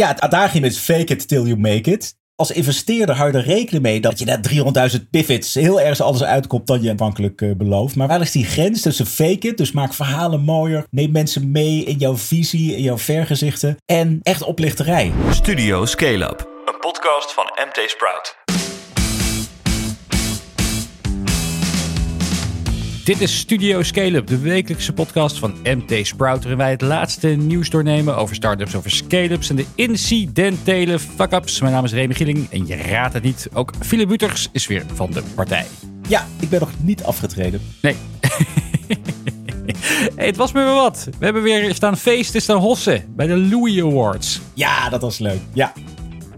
Ja, het adagium is fake it till you make it. Als investeerder hou je er rekening mee dat je na 300.000 pivots heel ergens anders uitkomt dan je aanvankelijk uh, belooft. Maar waar is die grens tussen fake it, dus maak verhalen mooier, neem mensen mee in jouw visie, in jouw vergezichten en echt oplichterij? Studio Scale Up, een podcast van MT Sprout. Dit is Studio Scale-up, de wekelijkse podcast van MT Sprout, waarin wij het laatste nieuws doornemen over startups, over scale-ups en de incidentele fuck-ups. Mijn naam is Remy Gilling en je raadt het niet, ook Philip Buters is weer van de partij. Ja, ik ben nog niet afgetreden. Nee. Hey, het was me weer wat. We hebben weer staan feesten, staan hossen bij de Louis Awards. Ja, dat was leuk. Ja,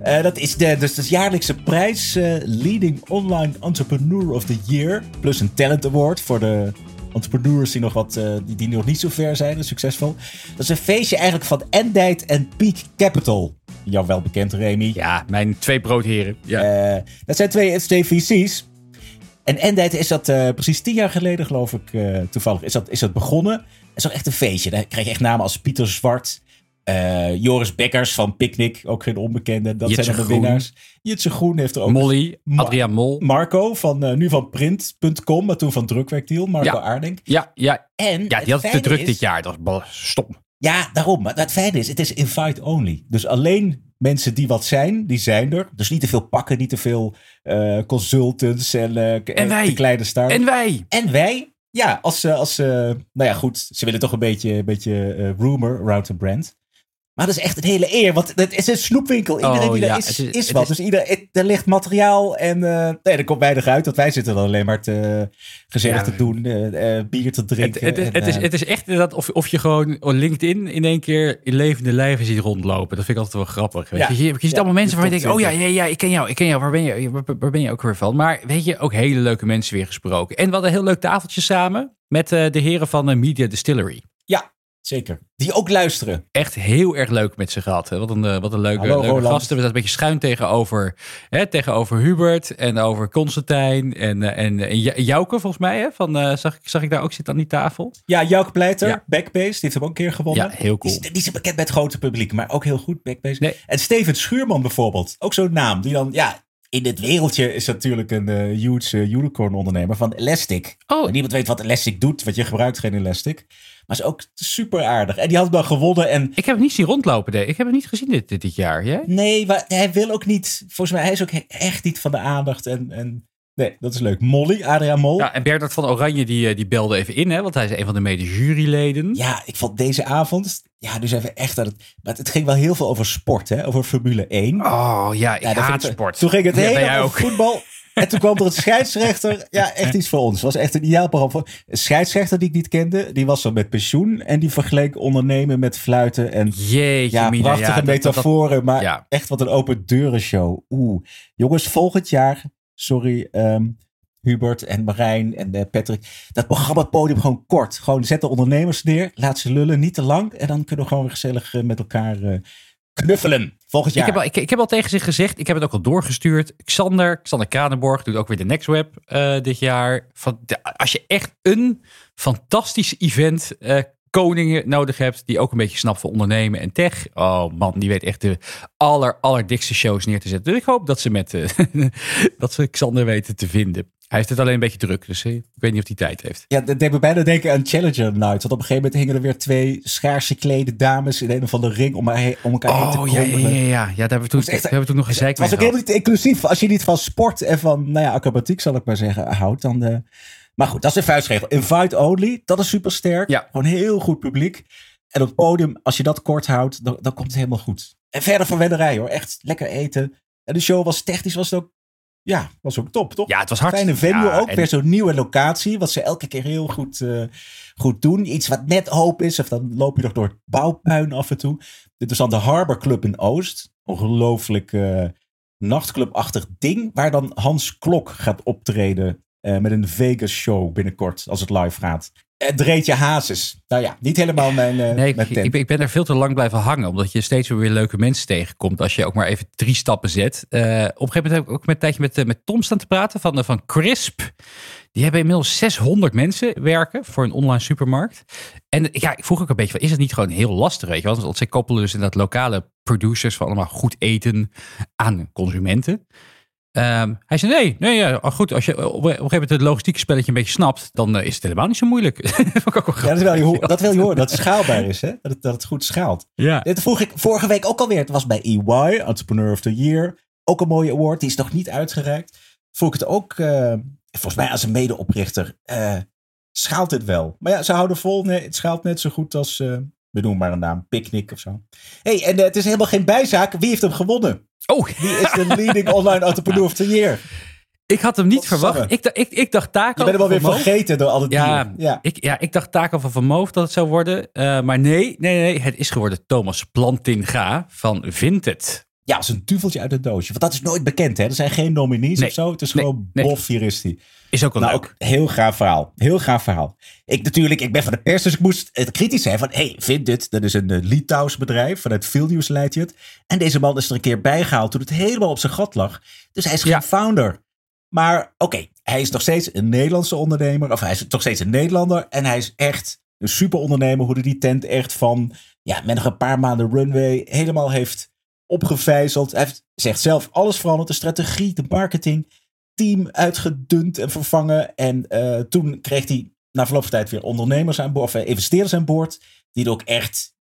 uh, dat is de, dus de jaarlijkse prijs uh, Leading Online Entrepreneur of the Year. Plus een Talent Award voor de entrepreneurs die nog, wat, uh, die, die nog niet zo ver zijn en succesvol. Dat is een feestje eigenlijk van Endite en Peak Capital. Jou wel bekend, Remy. Ja, mijn twee broodheren. Ja. dat zijn twee, twee VC's. En Endite is dat precies tien jaar geleden, geloof ik, toevallig, is dat, is dat begonnen. Het is ook echt een feestje. Daar krijg je echt namen als Pieter Zwart, uh, Joris Bekkers van Picnic, ook geen onbekende. Dat zijn de winnaars. Jitse Groen heeft er ook. Molly, Adriaan Mol. Marco, van, uh, nu van print.com, maar toen van Drukwerkdeal. Marco ja. Aardink. Ja, ja. En ja, die had het te druk dit jaar. Dat was stom. Ja, daarom. Maar het fijne is, het is invite only. Dus alleen mensen die wat zijn, die zijn er. Dus niet te veel pakken, niet te veel uh, consultants en, en wij. kleine start. En wij. En wij. Ja, als, als nou ja, goed. Ze willen toch een beetje, een beetje rumor around the brand. Maar dat is echt een hele eer, want het is een snoepwinkel. Iedereen oh, die ja, is, is, wat. dus ieder, er ligt materiaal en uh, nee, er komt weinig uit. Want wij zitten dan alleen maar te, gezellig te doen, uh, bier te drinken. Het, het, het, is, het is echt dat of, of je gewoon LinkedIn in één keer in levende lijven ziet rondlopen. Dat vind ik altijd wel grappig. Weet je. Je, je ziet allemaal mensen waar je denkt, oh ja, ja, ja, ik ken jou, ik ken jou. Waar ben je, waar, waar ben je ook weer van? Maar weet je, ook hele leuke mensen weer gesproken. En we hadden een heel leuk tafeltje samen met de heren van Media Distillery. Zeker. Die ook luisteren. Echt heel erg leuk met ze gehad. Wat een, eh, wat een leuke, Hallo, leuke gasten. We zaten een beetje schuin tegenover, hè, tegenover Hubert en over Constantijn en, eh, en, en Jouke volgens mij. Hè, van, uh, zag, zag ik daar ook zitten aan die tafel? Ja, Jouke Pleiter, ja. Backbase. Die heeft hem ook een keer gewonnen. Ja, heel cool. Die, die is bekend bij het grote publiek, maar ook heel goed, Backbase. Nee. En Steven Schuurman bijvoorbeeld. Ook zo'n naam. Die dan, ja, in dit wereldje is natuurlijk een uh, huge unicorn ondernemer van Elastic. Oh. niemand weet wat Elastic doet, want je gebruikt geen Elastic. Maar is ook super aardig. En die had dan gewonnen. En... Ik heb het niet zien rondlopen. Nee. Ik heb het niet gezien dit, dit, jaar. Jij? Nee, maar hij wil ook niet. Volgens mij, hij is ook echt niet van de aandacht. En, en nee, dat is leuk. Molly, Adriaan Mol. Ja, en Bernard van Oranje, die, eh, die belde even in, hè, want hij is een van de mede-juryleden. Ja, ik vond deze avond. Ja, dus even echt dat het. Maar het ging wel heel veel over sport, hè? Over Formule 1. Oh ja, ik ja, haat sport. Toen ging het ja, helemaal over voetbal. En toen kwam er een scheidsrechter. Ja, echt iets voor ons. was echt een ideaal programma. Een scheidsrechter die ik niet kende. Die was zo met pensioen. En die vergeleek ondernemen met fluiten. En Jeetje, ja, prachtige ja, metaforen. maar echt wat een open deuren show. Oeh. Jongens, volgend jaar. Sorry. Um, Hubert en Marijn en uh, Patrick. Dat programma podium gewoon kort. Gewoon zet de ondernemers neer. Laat ze lullen. Niet te lang. En dan kunnen we gewoon gezellig uh, met elkaar uh, knuffelen volgend jaar. Ik heb, al, ik, ik, heb al tegen zich gezegd, ik heb het ook al doorgestuurd. Xander, Xander Kranenborg doet ook weer de Next Web uh, dit jaar. Van, de, als je echt een fantastisch event uh, koningen nodig hebt, die ook een beetje snapt van ondernemen en tech. Oh man, die weet echt de aller, allerdikste shows neer te zetten. Dus ik hoop dat ze met uh, dat ze Xander weten te vinden. Hij heeft het alleen een beetje druk, dus ik weet niet of hij tijd heeft. Ja, dat deed me bijna denken aan Challenger Night. Want op een gegeven moment hingen er weer twee schaars geklede dames in een of andere ring om, om elkaar oh, heen te komen. Ja, ja, ja, ja. ja daar hebben we toen, echt, hebben we toen nog gezeikt Het was ook helemaal niet inclusief. Als je niet van sport en van, nou ja, acrobatiek zal ik maar zeggen, houdt, dan... Uh... Maar goed, dat is een vuistregel. Invite only, dat is super sterk. Ja. Gewoon heel goed publiek. En op het podium, als je dat kort houdt, dan, dan komt het helemaal goed. En verder van wedderij hoor. Echt lekker eten. En de show was technisch was het ook ja, was ook top, toch? Ja, het was hard. Fijne venue ook. Weer zo'n nieuwe locatie. Wat ze elke keer heel goed, uh, goed doen. Iets wat net hoop is. Of dan loop je nog door het bouwpuin af en toe. Dit is dan de Harbor Club in Oost. Ongelooflijk uh, nachtclubachtig ding. Waar dan Hans Klok gaat optreden. Uh, met een Vegas show binnenkort. Als het live gaat. Dreetje Hazes. Nou ja, niet helemaal mijn, uh, nee, ik, ik, ik, ben er veel te lang blijven hangen. Omdat je steeds weer leuke mensen tegenkomt. Als je ook maar even drie stappen zet. Uh, op een gegeven moment heb ik ook met een tijdje met, met Tom staan te praten. Van, van Crisp. Die hebben inmiddels 600 mensen werken voor een online supermarkt. En ja, ik vroeg ook een beetje van, is het niet gewoon heel lastig, weet je wel? Want zij koppelen dus in dat lokale producers van allemaal goed eten aan consumenten. Ehm, hij zei nee, nee ja, oh, goed, als je op een gegeven moment het logistieke spelletje een beetje snapt, dan eh, is het helemaal niet zo moeilijk. ja, dat, wil je dat wil je horen, dat het schaalbaar is, hè? Dat, het, dat het goed schaalt. Ja. Dit vroeg ik vorige week ook alweer. Het was bij EY, Entrepreneur of the Year. Ook een mooie award, die is nog niet uitgereikt. Vroeg ik het ook, uh, volgens mij als een medeoprichter, uh, schaalt dit wel? Maar ja, ze houden vol, nee, het schaalt net zo goed als, we noemen maar een naam, Picnic of zo. hey, en het is helemaal geen bijzaak. Wie heeft hem gewonnen? Oh. Wie is de leading online entrepreneur of the year? Ik had hem niet verwacht. Ik, ik, ik dacht Taco. Je bent hem wel weer vergeten door al het ja, ja. Ik, ja, ik dacht Taco van Vermoof dat het zou worden. Uh, maar nee, nee, nee. Het is geworden Thomas Plantinga van Vinted. Ja, als een duveltje uit het doosje. Want dat is nooit bekend, hè? Er zijn geen nominees of zo. Het is gewoon nee, bof, hier is die. Is ook wel nou, leuk. heel gaaf verhaal. Heel gaaf verhaal. Ik natuurlijk, ik ben van de pers, dus ik moest het kritisch zijn van... hey, vind dit, dat is een uh, Litouws bedrijf. Vanuit Vilnius leidt je het. En deze man is er een keer bijgehaald toen het helemaal op zijn gat lag. Dus hij is geen founder. Maar oké, hij is nog steeds een Nederlandse ondernemer. Of hij is nog steeds een Nederlander. En hij is echt een super ondernemer. Hoe hij die tent echt van, ja, met nog een paar maanden runway helemaal heeft opgevijzeld. Hij heeft, zegt zelf alles veranderd. De strategie, de marketing, team uitgedund en vervangen. En uh, toen kreeg hij na verloop van tijd weer ondernemers aan boord, of uh, investeerders aan boord. Die er ook echt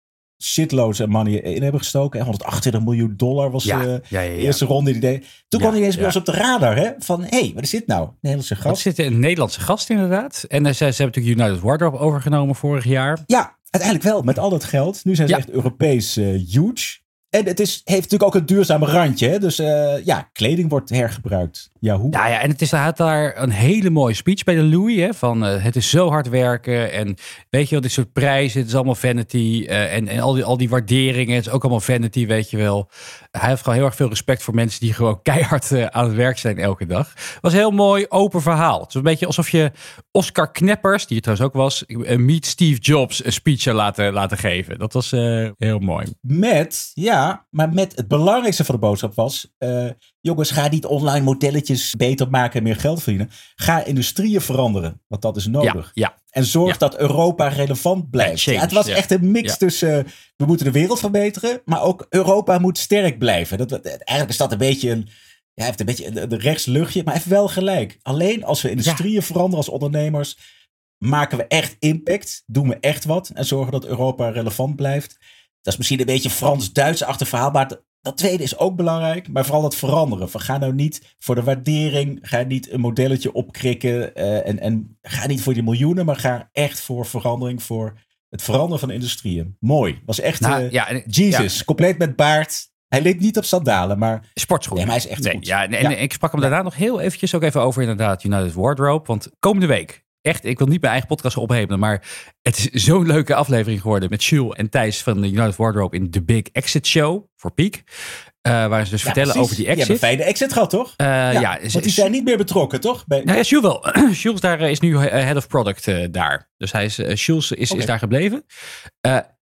shitloads en money in hebben gestoken. 128 miljoen dollar was ja, de ja, ja, eerste ronde die deed. Toen kwam hij eens bij ons op de radar. Hè? Van, hé, hey, wat is dit nou? Nederlandse gast. Er zit een Nederlandse gast inderdaad. En ze, ze hebben natuurlijk United Wardrobe overgenomen vorig jaar. Ja, uiteindelijk wel. Met al dat geld. Nu zijn ze echt Europees uh, huge. En het is, heeft natuurlijk ook een duurzame randje. Dus uh, ja, kleding wordt hergebruikt. Ja, hoe? Ja, ja en het is, hij had daar een hele mooie speech bij de Louis. Hè, van uh, het is zo hard werken. En weet je wel, dit soort prijzen. Het is allemaal vanity. Uh, en en al, die, al die waarderingen. Het is ook allemaal vanity, weet je wel. Hij heeft gewoon heel erg veel respect voor mensen die gewoon keihard aan het werk zijn elke dag. Het was een heel mooi, open verhaal. Het is een beetje alsof je Oscar Kneppers, die er trouwens ook was, Meet Steve Jobs een speech zou laten, laten geven. Dat was heel mooi. Met, ja, maar met het belangrijkste van de boodschap was: jongens, ga niet online modelletjes beter maken en meer geld verdienen. Ga industrieën veranderen, want dat is nodig. Ja, ja. En zorg ja. dat Europa relevant blijft. Change, ja, het was echt een mix tussen uh, we moeten de wereld verbeteren, maar ook Europa moet sterk blijven. Dat, eigenlijk is dat een beetje een. Ja, heeft een beetje een, een rechtsluchtje, maar heeft wel gelijk. Alleen als we industrieën veranderen als ondernemers, maken we echt impact, doen we echt wat en zorgen dat Europa relevant blijft. Dat is misschien een beetje Frans-Duits-achtig verhaal. Maar dat tweede is ook belangrijk. Maar vooral dat veranderen. Van ga nou niet voor de waardering. Ga niet een modelletje opkrikken. Uh, en, en ga niet voor die miljoenen. Maar ga echt voor verandering. Voor het veranderen van industrieën. Mooi. Was echt nou, uh, ja, Jesus. Ja. Compleet met baard. Hij leek niet op sandalen, maar... Sportschoenen. Nee, maar hij is echt nee, goed. Ja, en, en ik sprak hem daarna nog heel eventjes ook even over inderdaad United Wardrobe. Want komende week echt, ik wil niet mijn eigen podcast ophebelen, maar het is zo'n leuke aflevering geworden met Jules en Thijs van de United Wardrobe in The Big Exit Show voor Peak. Uh, waar ze dus ja, vertellen precies. over die exit. Je hebt een fijne exit gehad, toch? Uh, ja, ja want die zijn niet meer betrokken, toch? Bij... Nou ja, Jules wel. Jules daar is nu head of product uh, daar. Dus hij is, Jules is, okay. is daar gebleven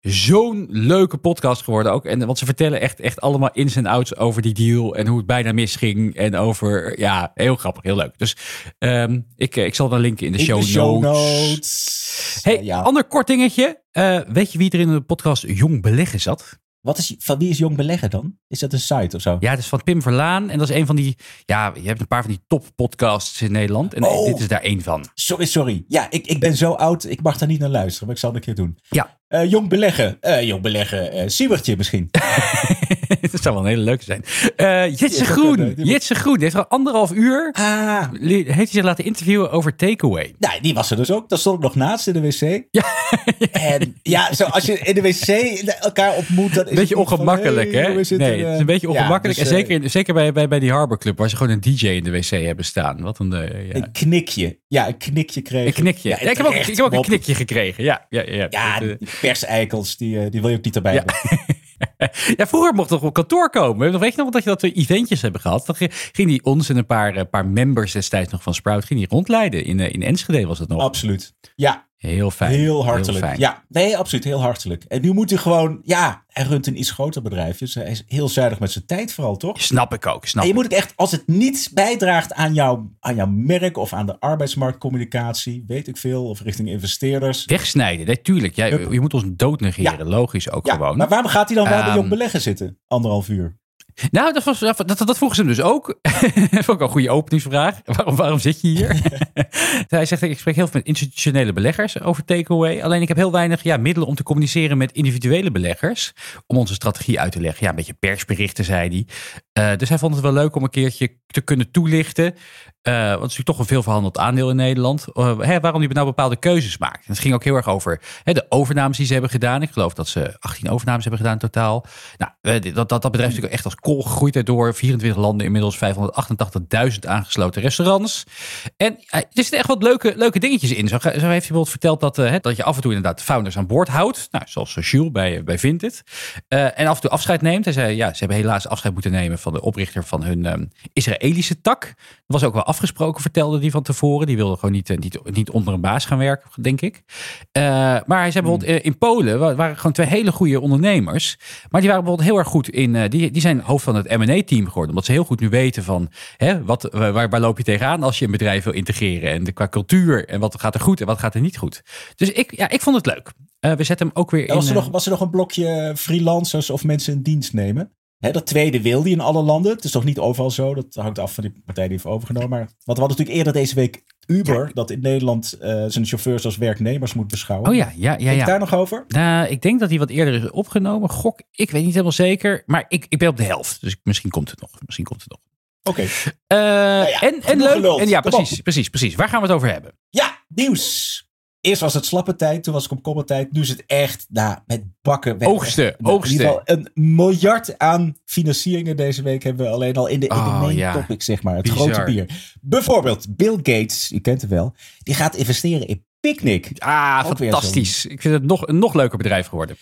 zo'n leuke podcast geworden ook. En, want ze vertellen echt, echt allemaal ins en outs over die deal. En hoe het bijna misging. En over, ja, heel grappig, heel leuk. Dus um, ik, ik zal dan linken in de, in show, de show notes. notes. Hey, ja. ander kort dingetje. Uh, weet je wie er in de podcast Jong Beleggen zat? Wat is, van wie is Jong Beleggen dan? Is dat een site of zo? Ja, dat is van Pim Verlaan. En dat is een van die, ja, je hebt een paar van die top podcasts in Nederland. En oh. dit is daar één van. Sorry, sorry. Ja, ik, ik ben zo oud, ik mag daar niet naar luisteren. Maar ik zal het een keer doen. Ja. Uh, jong Beleggen. Uh, jong Beleggen. Uh, Siebertje misschien. dat zou wel een hele leuke zijn. Uh, Jitse Groen. Jitse Groen. Die heeft al anderhalf uur. Ah. Heeft hij zich laten interviewen over takeaway. Nou, die was er dus ook. Dat stond ik nog naast in de wc. Ja. en ja, zo als je in de wc elkaar ontmoet. Dan is beetje het ongemakkelijk, van, hey, hè? Nee, het is een beetje ongemakkelijk. Ja, dus, en zeker, in, zeker bij, bij, bij die Harbor Club, waar ze gewoon een DJ in de wc hebben staan. Wat een. ja. Een knikje. Ja, een knikje kreeg Een knikje. Ja, ik, heb ook, ik heb ook een knikje gekregen. Ja, ja, ja. ja uh, perseikels, die, die wil je ook niet erbij hebben. Ja, vroeger mocht toch op kantoor komen. Weet je nog dat je dat we eventjes hebben gehad? Dan ging die ons en een paar, paar members destijds nog van Sprout ging die rondleiden. In, in Enschede was het nog. Absoluut. Ja, Heel fijn. Heel hartelijk. Heel fijn. Ja, nee, absoluut. Heel hartelijk. En nu moet hij gewoon, ja, hij runt een iets groter bedrijf. Dus hij is heel zuinig met zijn tijd vooral, toch? Snap ik ook. Snap en je ik. moet ook echt, als het niet bijdraagt aan, jouw aan jouw merk of aan de arbeidsmarktcommunicatie, weet ik veel, of richting investeerders. Wegsnijden, nee, tuurlijk. Jij, je moet ons dood negeren. Ja. Logisch ook Ja, gewoon. maar waarom gaat hij dan wel bij Ehm, Jong Beleggen zitten? Anderhalf uur. Nou, dat, was, dat, dat, vroegen ze hem dus ook. dat vond ik een goede openingsvraag. Waarom, waarom zit je hier? Hij zegt, ik spreek heel veel met institutionele beleggers over takeaway. Alleen ik heb heel weinig ja, middelen om te communiceren met individuele beleggers. Om onze strategie uit te leggen. Ja, een beetje persberichten, zei hij. Eh, dus hij vond het wel leuk om een keertje te kunnen toelichten. Eh, want het is natuurlijk toch een veel verhandeld aandeel in Nederland. Eh, hè, waarom die nou bepaalde keuzes maakt. En het ging ook heel erg over hè, de overnames die ze hebben gedaan. Ik geloof dat ze 18 overnames hebben gedaan in totaal. Nou, dat, dat, dat bedrijf is natuurlijk echt als kool gegroeid daardoor. 24 landen, inmiddels 588.000 aangesloten restaurants. En er zitten echt wat leuke, leuke dingetjes in. Zo, heeft hij bijvoorbeeld verteld dat, hè, dat je af en toe inderdaad de founders aan boord houdt. Nou, zoals Jules bij, bij Vinted. En af en toe afscheid neemt. Hij zei, ja, ze hebben helaas afscheid moeten nemen van de oprichter van hun ehm, Israëlische tak. Dat was ook wel afgesproken, vertelde die van tevoren. Die wilde gewoon niet, eh, niet, niet onder een baas gaan werken, denk ik. Eh, maar hij zei bijvoorbeeld, eh, in Polen wa- waren gewoon twee hele goede ondernemers. Maar die waren bijvoorbeeld heel erg goed in, die, die zijn hoofd van het M&A-team geworden. Omdat ze heel goed nu weten van, hè, wat, waar, waar loop je tegenaan als je een bedrijf wil integreren. En de, qua cultuur en wat gaat er goed en wat gaat er niet goed. Dus ik, ja, ik vond het leuk. We zetten hem ook weer Ja, in... was, er nog, was er nog een blokje freelancers of mensen in dienst nemen? Hè, dat tweede wil die in alle landen. Het is toch niet overal zo. Dat hangt af van die partij die heeft overgenomen. Maar, want we hadden natuurlijk eerder deze week Uber. Dat in Nederland eh, zijn chauffeurs als werknemers moet beschouwen. Oh ja, ja, ja, ja. daar nog over? Nou, ik denk dat hij wat eerder is opgenomen. Gok, ik weet niet helemaal zeker. Maar ik, ik ben op de helft. Dus misschien komt het nog. Misschien komt het nog. Oké. Eh, ja, en, en leuk. En ja, Kom precies, precies, precies. Waar gaan we het over hebben? Ja, nieuws. Eerst was het slappe tijd, toen was ik op kommertijd. Nu is het echt nou, met bakken. weg. Oogsten, Nou, In oogsten. ieder geval een miljard aan financieringen deze week hebben we alleen al in de, in de Oh, main ja. topic, zeg maar. Het Bizar. grote bier. Bijvoorbeeld Bill Gates, u kent hem wel. Die gaat investeren in Picnic. Ah, Ook fantastisch. Ik vind het nog, een nog leuker bedrijf geworden.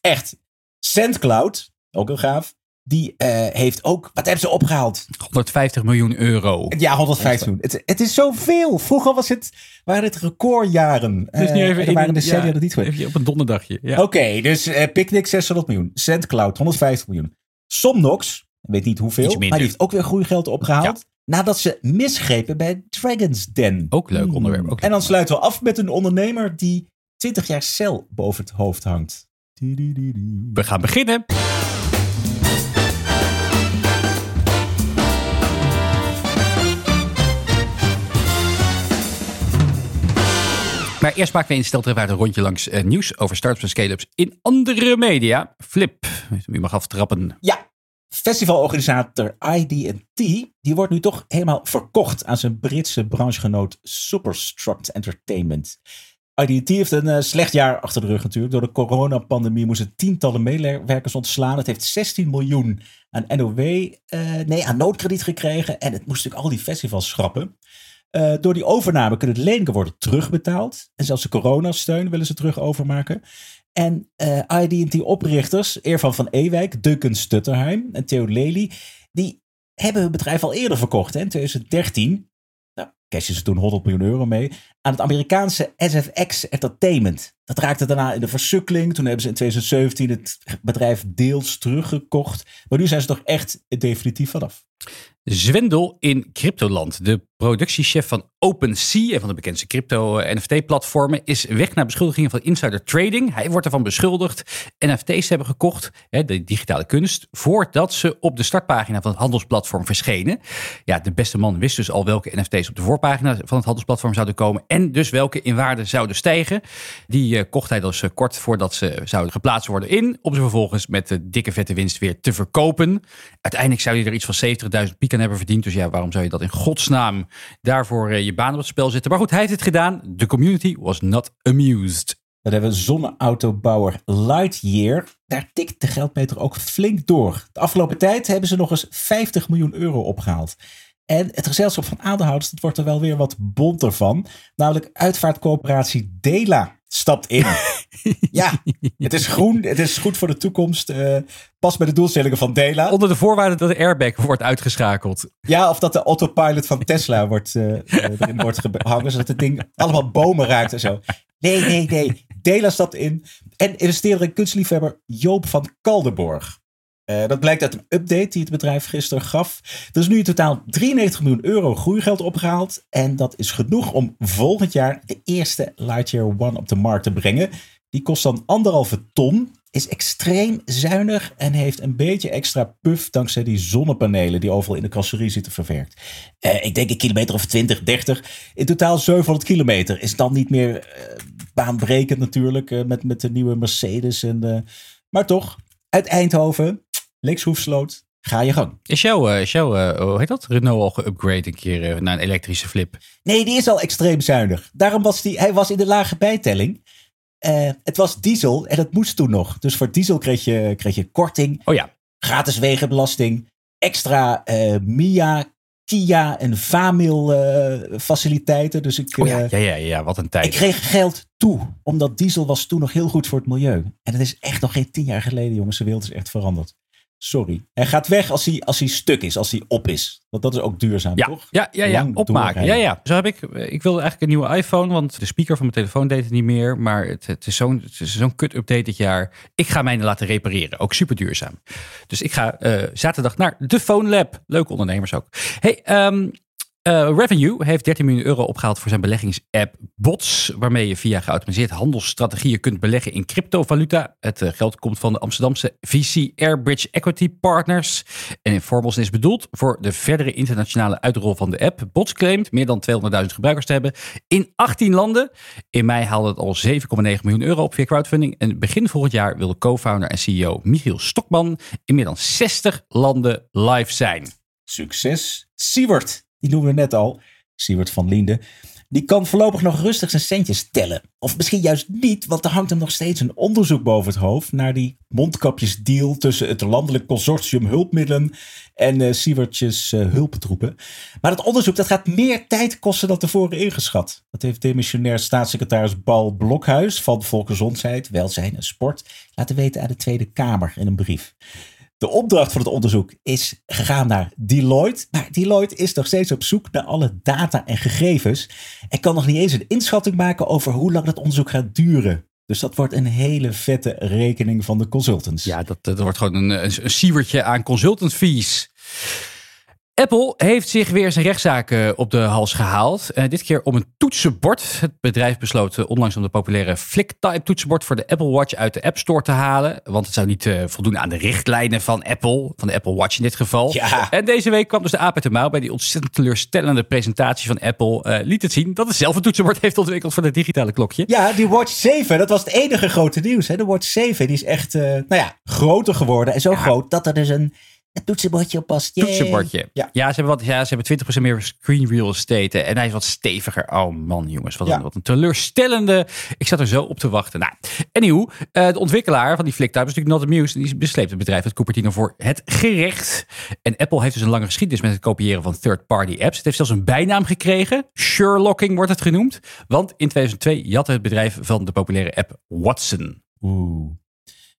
Echt. SendCloud, ook heel gaaf. Die eh, heeft ook, wat hebben ze opgehaald? 150 miljoen euro. Ja, 150 miljoen. Het, het is zoveel. Vroeger was het, waren het recordjaren. Dus nu Eh, even er in waren decennia ja, dat niet geweest. Even op een donderdagje. Ja. Oké, dus eh, Picnic 600 miljoen. SendCloud 150 miljoen. Somnox, weet niet hoeveel, maar die heeft ook weer groeigeld opgehaald. Nadat ze misgrepen bij Dragon's Den. Ook leuk Hmm. onderwerp, ook leuk en dan sluiten we af met een ondernemer die 20 jaar cel boven het hoofd hangt. We gaan beginnen. Maar eerst maken we in steltervaart een rondje langs eh, nieuws over startups en scale-ups in andere media. Flip, u mag aftrappen. Ja, festivalorganisator ID&T, die wordt nu toch helemaal verkocht aan zijn Britse branchegenoot Superstruct Entertainment. ID&T heeft een eh, slecht jaar achter de rug natuurlijk. Door de coronapandemie moesten tientallen medewerkers ontslaan. Het heeft 16 miljoen aan NOW, eh, nee, aan noodkrediet gekregen. En het moest natuurlijk al die festivals schrappen. Eh, door die overname kunnen de leningen worden terugbetaald. En zelfs de coronasteun willen ze terug overmaken. En eh ID&T-oprichters, Eervan van Ewijk, Duncan Stutterheim en Theo Lely, die hebben hun bedrijf al eerder verkocht. Hè, in 2013, nou, cashen ze toen 100 miljoen euro mee, aan het Amerikaanse SFX Entertainment. Dat raakte daarna in de versukkeling. Toen hebben ze in 2017 het bedrijf deels teruggekocht. Maar nu zijn ze toch echt definitief vanaf. Zwendel in Cryptoland. De productiechef van OpenSea, een van de bekendste crypto-NFT-platformen, is weg naar beschuldigingen van insider trading. Hij wordt ervan beschuldigd NFT's hebben gekocht, hè, de digitale kunst, voordat ze op de startpagina van het handelsplatform verschenen. Ja, de beste man wist dus al welke NFT's op de voorpagina van het handelsplatform zouden komen en dus welke in waarde zouden stijgen. Die eh, kocht hij dus eh, kort voordat ze zouden geplaatst worden in, om ze vervolgens met de dikke vette winst weer te verkopen. Uiteindelijk zou hij er iets van 70.000 piek aan hebben verdiend. Dus ja, waarom zou je dat in godsnaam daarvoor eh, je baan op het spel zetten? Maar goed, hij heeft het gedaan. De community was not amused. Dan hebben we zonneautobouwer Lightyear. Daar tikt de geldmeter ook flink door. De afgelopen tijd hebben ze nog eens 50 miljoen euro opgehaald. En het gezelschap van aandeelhouders, dat wordt er wel weer wat bonter van. Namelijk uitvaartcoöperatie Dela stapt in. ja, het is groen. Het is goed voor de toekomst. eh pas bij de doelstellingen van Dela. Onder de voorwaarde dat de airbag wordt uitgeschakeld. Ja, of dat de autopilot van Tesla wordt, eh, eh, erin wordt gehangen. Zodat het ding allemaal bomen raakt en zo. Nee, nee, nee. Dela stapt in. En investeerder en kunstliefhebber Joop van Kaldenborg. Uh, dat blijkt uit een update die het bedrijf gisteren gaf. Er is nu in totaal 93 miljoen euro groeigeld opgehaald. En dat is genoeg om volgend jaar de eerste Lightyear One op de markt te brengen. Die kost dan anderhalve ton is extreem zuinig en heeft een beetje extra puff dankzij die zonnepanelen die overal in de carrosserie zitten verwerkt. Uh, ik denk een kilometer of 20, 30. In totaal 700 kilometer. Is dan niet meer uh, baanbrekend natuurlijk met, met de nieuwe Mercedes. En, maar toch, uit Eindhoven, Lex Hoefsloot, ga je gang. Is jouw, is jouw hoe heet dat, Renault al geüpgrade een keer naar een elektrische flip? Nee, die is al extreem zuinig. Daarom was die, hij was in de lage bijtelling. Uh, het was diesel en dat moest toen nog. Dus voor diesel kreeg je, kreeg je korting. Oh ja. Gratis wegenbelasting. Extra uh, MIA, Kia en Famil uh, faciliteiten. Dus ik, oh ja, ja, ja, ja, wat een tijd. Ik kreeg geld toe, omdat diesel was toen nog heel goed voor het milieu. En dat is echt nog geen tien jaar geleden, jongens. De wereld is echt veranderd. Sorry. Hij gaat weg als hij, als hij stuk is, als hij op is. Want dat is ook duurzaam, ja, toch? Ja, ja, ja. opmaken. Ja, ja. Zo heb ik, ik wilde eigenlijk een nieuwe iPhone, want de speaker van mijn telefoon deed het niet meer. Maar het, het is zo'n zo'n kut-update dit jaar. Ik ga mij laten repareren. Ook super duurzaam. Dus ik ga uh, zaterdag naar de Phone Lab. Leuke ondernemers ook. Hey, um, uh, Revenue heeft 13 miljoen euro opgehaald voor zijn beleggingsapp Bots, waarmee je via geautomatiseerd handelsstrategieën kunt beleggen in cryptovaluta. Het uh, geld komt van de Amsterdamse VC Airbridge Equity Partners. En Informals is bedoeld voor de verdere internationale uitrol van de app. Bots claimt meer dan 200.000 gebruikers te hebben in 18 landen. In mei haalde het al 7,9 miljoen euro op via crowdfunding. En begin volgend jaar wil de co-founder en CEO Michiel Stokman in meer dan 60 landen live zijn. Succes, Siewert die noemen we net al, Siewert van Liende, die kan voorlopig nog rustig zijn centjes tellen. Of misschien juist niet, want er hangt hem nog steeds een onderzoek boven het hoofd naar die mondkapjesdeal tussen het landelijk consortium hulpmiddelen en uh, Siewertjes uh, hulptroepen. Maar dat onderzoek dat gaat meer tijd kosten dan tevoren ingeschat. Dat heeft demissionair staatssecretaris Paul Blokhuis van Volksgezondheid, Welzijn en Sport laten weten aan de Tweede Kamer in een brief. De opdracht van het onderzoek is gegaan naar Deloitte. Maar Deloitte is nog steeds op zoek naar alle data en gegevens. En kan nog niet eens een inschatting maken over hoe lang dat onderzoek gaat duren. Dus dat wordt een hele vette rekening van de consultants. Ja, dat, dat wordt gewoon een, een, aan consultant fees. Apple heeft zich weer zijn rechtszaken op de hals gehaald. Uh, dit keer om een toetsenbord. Het bedrijf besloot uh, onlangs om de populaire Flick-type toetsenbord voor de Apple Watch uit de App Store te halen. Want het zou niet uh, voldoen aan de richtlijnen van Apple, van de Apple Watch in dit geval. Ja. En deze week kwam dus de aap uit de mouw bij die ontzettend teleurstellende presentatie van Apple. liet het zien dat het zelf een toetsenbord heeft ontwikkeld voor het digitale klokje. Ja, die Watch 7, dat was het enige grote nieuws. Hè? De Watch 7 die is echt nou ja, groter geworden. En zo ja. groot dat er dus een het toetsenbordje op past. Toetsenbordje. Ja. ja, ze hebben wat, ja, ze hebben 20% meer screen real estate. En hij is wat steviger. Oh man, jongens. Wat, een, wat een teleurstellende. Ik zat er zo op te wachten. Nou, anyhow, uh, de ontwikkelaar van die Flicktype is natuurlijk Not Amused. Die besleept het bedrijf het Cupertino voor het gerecht. En Apple heeft dus een lange geschiedenis met het kopiëren van third-party apps. Het heeft zelfs een bijnaam gekregen. Sherlocking wordt het genoemd. Want in 2002 jatte het bedrijf van de populaire app Watson. Oeh.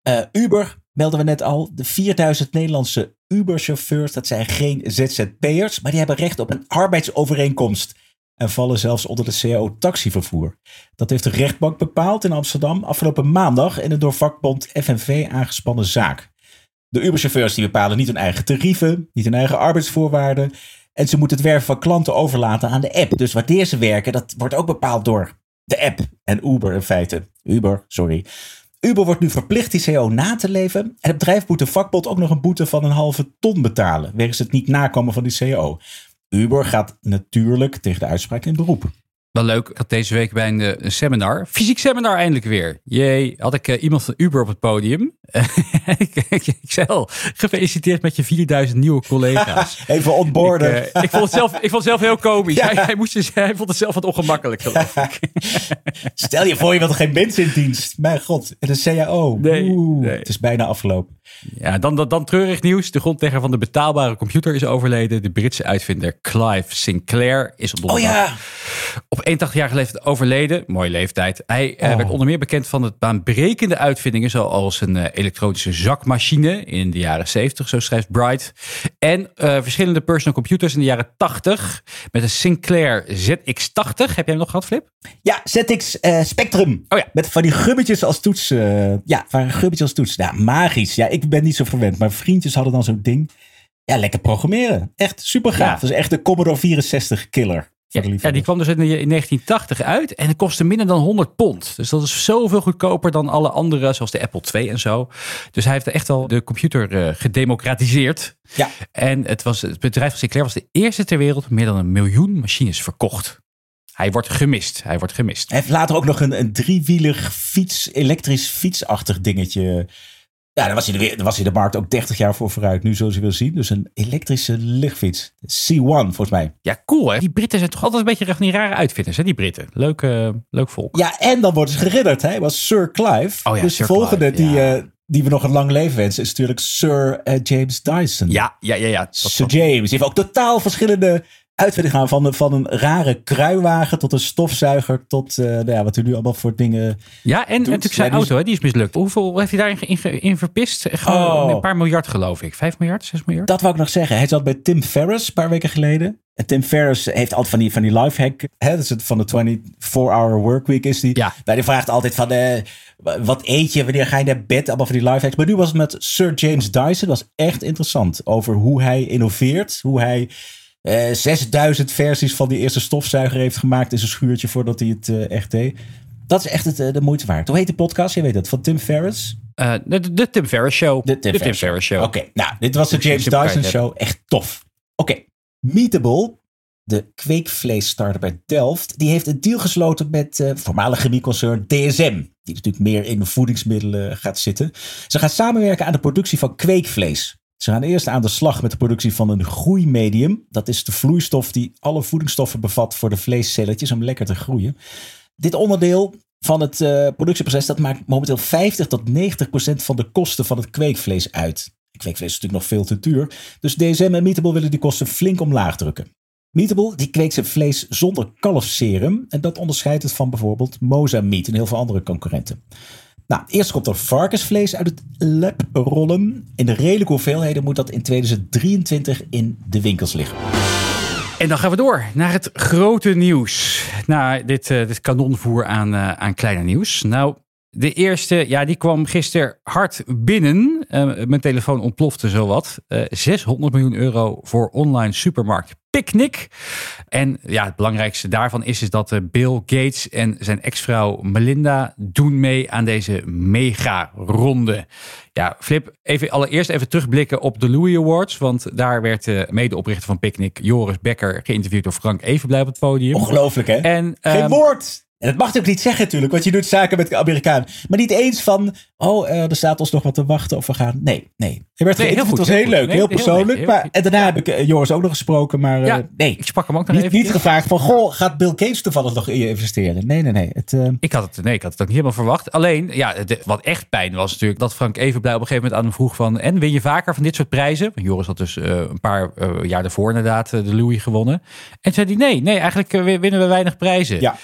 Uh, Uber melden we net al. De 4000 Nederlandse Uber-chauffeurs, dat zijn geen ZZP'ers, maar die hebben recht op een arbeidsovereenkomst. En vallen zelfs onder de CAO taxivervoer. Dat heeft de rechtbank bepaald in Amsterdam afgelopen maandag in een door vakbond FNV aangespannen zaak. De Uber-chauffeurs die bepalen niet hun eigen tarieven, niet hun eigen arbeidsvoorwaarden. En ze moeten het werven van klanten overlaten aan de app. Dus wanneer ze werken, dat wordt ook bepaald door de app en Uber in feite. Uber, sorry. Uber wordt nu verplicht die CO na te leven. En het bedrijf moet de vakbond ook nog een boete van een halve ton betalen. Wegens het niet nakomen van die CO. Uber gaat natuurlijk tegen de uitspraak in beroep. Wel leuk, ik had deze week bij een, eh, seminar, fysiek seminar eindelijk weer. Jee, had ik uh, iemand van Uber op het podium. al, gefeliciteerd met je 4000 nieuwe collega's. Even ontborden. Ik, uh, ik, vond het zelf, ik vond het zelf heel komisch. Ja. Hij, hij, moest dus, hij vond het zelf wat ongemakkelijk, geloof ik. Stel je voor, je wilt er geen mensen in dienst. Mijn god, en de CAO. Nee, Oeh, nee. Het is bijna afgelopen. Ja, dan, dan, dan treurig nieuws. De grondlegger van de betaalbare computer is overleden. De Britse uitvinder Clive Sinclair is op, oh, ja. op 81-jarige leeftijd overleden. Mooie leeftijd. Hij oh. werd onder meer bekend van het baanbrekende uitvindingen... zoals een uh, elektronische zakmachine in de jaren 70, zo schrijft Bright. En uh, verschillende personal computers in de jaren 80... met een Sinclair ZX80. Heb jij hem nog gehad, Flip? Ja, ZX uh, Spectrum. Oh ja. Met van die gummetjes als toets. ja, van gummetjes als toets. Ja, magisch. Ja, ik ben niet zo verwend. Maar vriendjes hadden dan zo'n ding. Ja, lekker programmeren. Echt super gaaf. Dat is echt de Commodore 64 killer. Ja, ja, die kwam dus in 1980 uit en het kostte minder dan 100 pond. Dus dat is zoveel goedkoper dan alle andere, zoals de Apple II en zo. Dus hij heeft echt al de computer uh, gedemocratiseerd. Ja. En het, was, het bedrijf van Sinclair was de eerste ter wereld meer dan een miljoen machines verkocht. Hij wordt gemist. Hij wordt gemist. Hij heeft later ook nog een, een driewielig fiets, elektrisch fietsachtig dingetje ja, daar was, hij de, daar was hij de markt ook 30 jaar voor vooruit. Nu zoals je wil zien. Dus een elektrische lichtfiets. C1 volgens mij. Ja, cool hè. Die Britten zijn toch altijd een beetje die rare uitvinders hè, die Britten. Leuk, uh, leuk volk. Ja, en dan worden ze geridderd hè. Hij was Sir Clive. Oh ja, dus de volgende die, uh, die we nog een lang leven wensen is natuurlijk Sir uh, James Dyson. Ja, ja, ja. ja Sir James. Die heeft ook totaal verschillende gaan van, van een rare kruiwagen tot een stofzuiger tot uh, nou ja, wat u nu allemaal voor dingen. Ja, en, en natuurlijk zijn auto, hè, die is mislukt. Hoeveel heeft hij daarin in, in verpist? Gewoon oh. een paar miljard, geloof ik. Vijf miljard, zes miljard? Dat wou ik nog zeggen. Hij zat bij Tim Ferriss een paar weken geleden. En Tim Ferriss heeft altijd van die, van die lifehack. Hè, dus het van de 24-hour workweek is die. Ja. Nou, die vraagt altijd van, uh, wat eet je? Wanneer ga je naar bed? Allemaal van die lifehacks. Maar nu was het met Sir James Dyson. Dat was echt interessant. Over hoe hij innoveert. Hoe hij 6000 eh, versies van die eerste stofzuiger heeft gemaakt in zijn schuurtje voordat hij het uh, echt deed. Dat is echt het, uh, de moeite waard. Hoe heet de podcast? Je weet het, van Tim Ferriss? de, de, Tim Ferriss Show. De Tim, Ferriss, Show. Oké, nou, dit was de James Dyson Show. Echt tof. Oké, Meatable, de kweekvlees-starter bij Delft, die heeft een deal gesloten met uh, voormalig chemieconcern DSM. Die natuurlijk meer in de voedingsmiddelen gaat zitten. Ze gaan samenwerken aan de productie van kweekvlees. Ze gaan eerst aan de slag met de productie van een groeimedium. Dat is de vloeistof die alle voedingsstoffen bevat voor de vleescelletjes om lekker te groeien. Dit onderdeel van het uh, productieproces dat maakt momenteel 50 tot 90 procent van de kosten van het kweekvlees uit. Kweekvlees is natuurlijk nog veel te duur. Dus DSM en Meatable willen die kosten flink omlaag drukken. Meatable die kweekt zijn vlees zonder kalfserum. En dat onderscheidt het van bijvoorbeeld Moza Meat en heel veel andere concurrenten. Nou, eerst komt er varkensvlees uit het lab rollen. In de redelijke hoeveelheden moet dat in 2023 in de winkels liggen. En dan gaan we door naar het grote nieuws. Nou, dit, uh, dit kanonvoer aan, uh, aan kleine nieuws. Nou, de eerste, ja, die kwam gisteren hard binnen. Uh, mijn telefoon ontplofte zowat. 600 miljoen euro voor online supermarkt Picnic. En ja, het belangrijkste daarvan is, is dat eh, Bill Gates en zijn ex-vrouw Melinda doen mee aan deze mega-ronde. Ja, Flip, even allereerst even terugblikken op de Louis Awards. Want daar werd de medeoprichter van Picnic, Joris Becker, geïnterviewd door Frank Evenblij op het podium. Ongelooflijk, hè? En, Geen um, woord! En dat mag je ook niet zeggen natuurlijk, want je doet zaken met de Amerikaan. Maar niet eens van, oh, uh, er staat ons nog wat te wachten of we gaan. Nee, nee. Je werd nee, heel goed, het was heel, leuk, heel persoonlijk. Heel maar, en daarna heb ik uh, Joris ook nog gesproken, maar uh, ja, nee. Ik sprak hem ook nog niet, even. Niet gevraagd van, goh, gaat Bill Gates toevallig nog in je investeren? Nee, nee, nee. Het, ik, had het, nee ik had het ook niet helemaal verwacht. Alleen, ja, de, wat echt pijn was natuurlijk dat Frank Evenblij op een gegeven moment aan hem vroeg van, en win je vaker van dit soort prijzen? Joris had dus een paar jaar daarvoor inderdaad de Louis gewonnen. En zei hij, nee, nee, eigenlijk winnen we weinig prijzen. Ja.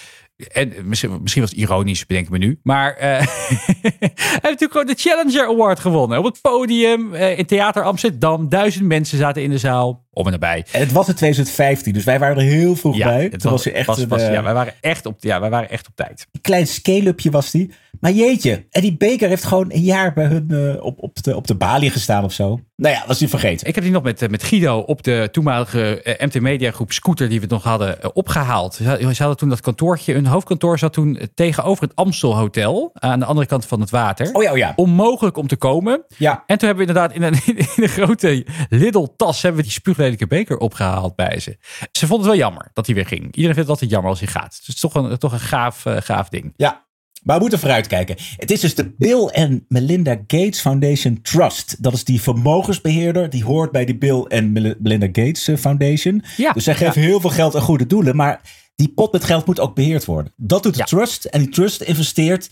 En misschien, misschien was het ironisch, bedenk me nu. Maar uh, hij heeft natuurlijk gewoon de Challenger Award gewonnen. Op het podium uh, in Theater Amsterdam. Duizend mensen zaten in de zaal. Om en nabij. En het was in 2015, dus wij waren er heel vroeg ja, bij. Het Toen was, was, echt was, was, ja, wij waren echt op, ja, wij waren echt op tijd. Een klein scale-upje was die. Maar jeetje, en die beker heeft gewoon een jaar bij hun uh, op, op, de, op de balie gestaan of zo. Nou ja, was die vergeten. Ik heb die nog met, met Guido op de toenmalige uh, MT Media groep Scooter die we nog hadden uh, opgehaald. Ze hadden toen dat kantoortje, hun hoofdkantoor zat toen tegenover het Amstel Hotel aan de andere kant van het water. Oh ja, oh ja. Onmogelijk om te komen. Ja. En toen hebben we inderdaad in een, in een grote Lidl tas hebben we die spuuglelijke beker opgehaald bij ze. Ze vonden het wel jammer dat hij weer ging. Iedereen vindt het altijd jammer als hij gaat. Dus het is toch een, toch een gaaf, gaaf ding. Ja, maar we moeten vooruitkijken. Het is dus de Bill en Melinda Gates Foundation Trust. Dat is die vermogensbeheerder. Die hoort bij die Bill en Melinda Gates eh, Foundation. Ja, dus zij geven heel veel geld aan goede doelen. Maar die pot met geld moet ook beheerd worden. Dat doet de trust. En die trust investeert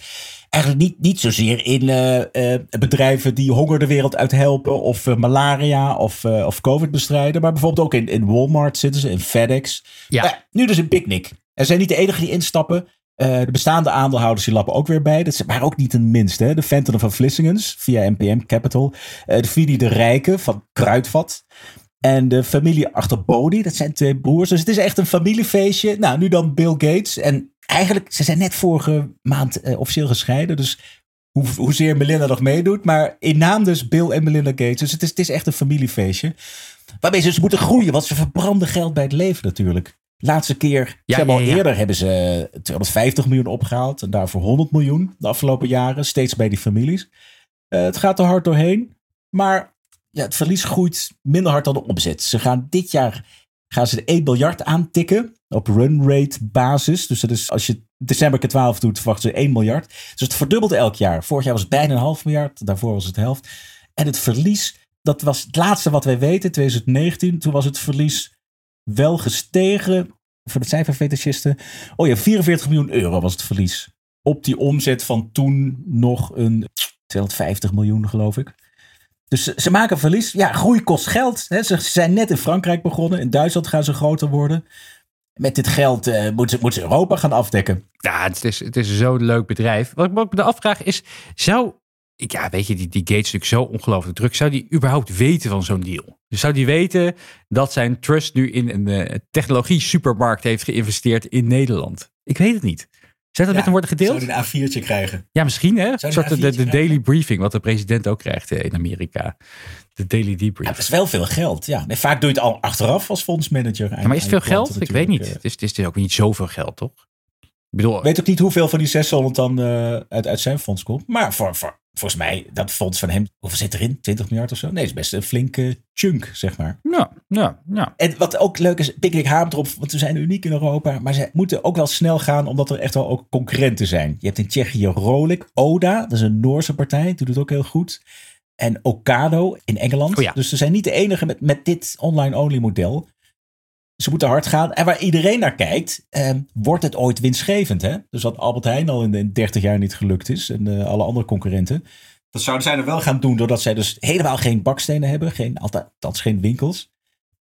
eigenlijk niet, niet zozeer in uh, uh, bedrijven die honger de wereld uit helpen. Of uh, malaria of, of COVID bestrijden. Maar bijvoorbeeld ook in, in Walmart zitten ze, in FedEx. Ja. nu dus in Picnic. Er zijn niet de enige die instappen. de bestaande aandeelhouders die lappen ook weer bij. Dat waren ook niet ten minste. Hè? De Fenton van Vlissingens via NPM Capital. de Fidi de Rijken van Kruidvat. En de familie achter Bodie, dat zijn twee broers. Dus het is echt een familiefeestje. Nou, nu dan Bill Gates. En eigenlijk, ze zijn net vorige maand uh, officieel gescheiden. Dus hoe, hoezeer Melinda nog meedoet. Maar in naam dus Bill en Melinda Gates. Dus het is, het is echt een familiefeestje. Waarmee ze dus moeten groeien. Want ze verbranden geld bij het leven natuurlijk. Laatste keer, ja, al eerder hebben ze 250 miljoen opgehaald. En daarvoor 100 miljoen de afgelopen jaren. Steeds bij die families. Uh, het gaat er hard doorheen. Maar ja, het verlies groeit minder hard dan de opzet. Ze gaan dit jaar gaan ze de 1 miljard aantikken op run rate basis. Dus dat is als je december 12 doet, verwachten ze 1 miljard. Dus het verdubbelt elk jaar. Vorig jaar was het bijna een half miljard, daarvoor was het de helft. En het verlies, dat was het laatste wat wij weten, 2019. Toen was het verlies wel gestegen voor de cijferfetischisten. Oh ja, 44 miljoen euro was het verlies. Op die omzet van toen nog een 250 miljoen, geloof ik. Dus ze maken verlies. Ja, groei kost geld. Hè. Ze zijn net in Frankrijk begonnen. In Duitsland gaan ze groter worden. Met dit geld uh, moeten, ze, ze Europa gaan afdekken. Ja, het is, het is zo'n leuk bedrijf. Wat ik me de afvraag is, zou... Ja, weet je, die, die Gates natuurlijk zo ongelooflijk druk. Zou die überhaupt weten van zo'n deal? Dus zou die weten dat zijn trust nu in een uh, technologie supermarkt heeft geïnvesteerd in Nederland? Ik weet het niet. Zou dat met hem worden gedeeld? Zou een A4'tje krijgen? Ja, misschien hè? Een soort de, de daily briefing, wat de president ook krijgt eh, in Amerika. De daily debrief. Ja, dat is wel veel geld. Ja. Nee, vaak doe je het al achteraf als fondsmanager. Ja, maar is het veel geld? Ik weet niet. Eh. Het is, het is ook niet zoveel geld, toch? Ik bedoel, weet ook niet hoeveel van die 600 dan uh, uit, uit zijn fonds komt. Maar voor, voor, volgens mij, dat fonds van hem, hoeveel zit erin? 20 miljard of zo? Nee, is best een flinke chunk, zeg maar. Ja, ja, ja. En wat ook leuk is, Picnic haamt erop, want we zijn uniek in Europa. Maar ze moeten ook wel snel gaan, omdat er echt wel ook concurrenten zijn. Je hebt in Tsjechië Rolik, Oda, dat is een Noorse partij, doet het ook heel goed. En Ocado in Engeland. Oh ja. Dus ze zijn niet de enige met, met dit online-only model. Ze moeten hard gaan. En waar iedereen naar kijkt, eh, wordt het ooit winstgevend? Hè? Dus wat Albert Heijn al in de 30 jaar niet gelukt is. En uh, alle andere concurrenten. Dat zouden zij er wel gaan doen. Doordat zij dus helemaal geen bakstenen hebben. Geen, althans geen winkels.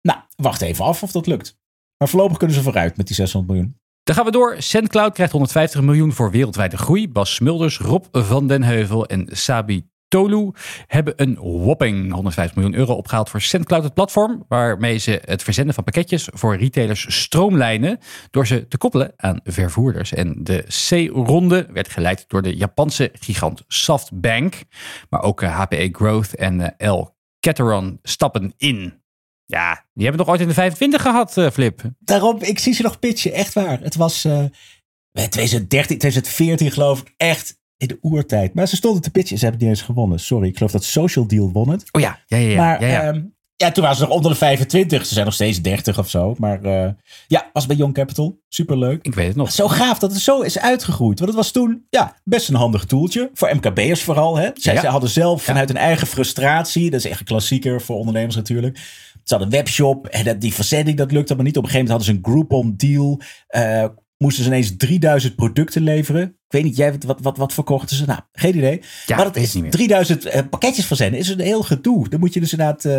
Nou, wacht even af of dat lukt. Maar voorlopig kunnen ze vooruit met die 600 miljoen. Dan gaan we door. SendCloud krijgt 150 miljoen voor wereldwijde groei. Bas Smulders, Rob van den Heuvel en Sabi Tolu hebben een whopping 150 miljoen euro opgehaald voor SendCloud, het platform, waarmee ze het verzenden van pakketjes voor retailers stroomlijnen door ze te koppelen aan vervoerders. En de C-ronde werd geleid door de Japanse gigant SoftBank, maar ook HPE eh, Growth en eh, L. Cateron stappen in. Ja, die hebben nog ooit in de 25 gehad, uh, Flip. Daarom, ik zie ze nog pitchen, echt waar. Het was uh, 2013, 2014 geloof ik, echt in de oertijd. Maar ze stonden te pitchen. Ze hebben niet eens gewonnen. Sorry, ik geloof dat Social Deal won het. Oh ja, ja, ja. Maar ja, ja. Ehm, ja, toen waren ze nog onder de 25. Ze zijn nog steeds 30 of zo. Maar uh, ja, was bij Young Capital. Superleuk. Ik weet het nog. Zo gaaf dat het zo is uitgegroeid. Want het was toen ja, best een handig toeltje. Voor MKB'ers vooral. Hè. Zij, ja. hadden zelf vanuit hun eigen frustratie. Dat is echt een klassieker voor ondernemers natuurlijk. Ze hadden een webshop. En dat, die verzending dat lukte maar niet. Op een gegeven moment hadden ze een Groupon deal. Uh, moesten ze ineens 3000 producten leveren. Ik weet niet, jij wat, wat, wat verkochten ze? Nou, geen idee. Ja, maar dat is 3000 uh, pakketjes verzenden is een heel gedoe. Dan moet je dus inderdaad, uh,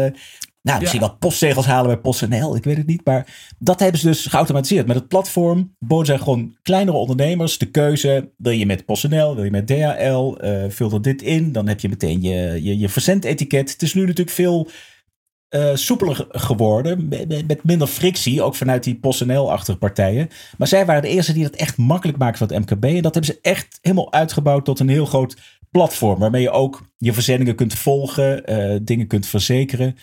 nou, misschien ja. wat postzegels halen bij PostNL. Ik weet het niet. Maar dat hebben ze dus geautomatiseerd. Met het platform boden zij gewoon kleinere ondernemers de keuze. Wil je met PostNL, wil je met DHL, uh, vul er dit in. Dan heb je meteen je, je, je verzendetiket. Het is nu natuurlijk veel uh, soepeler geworden. Met, minder frictie, ook vanuit die PostNL-achtige partijen. Maar zij waren de eerste die dat echt makkelijk maakten voor het MKB. En dat hebben ze echt helemaal uitgebouwd tot een heel groot platform. Waarmee je ook je verzendingen kunt volgen, uh, dingen kunt verzekeren.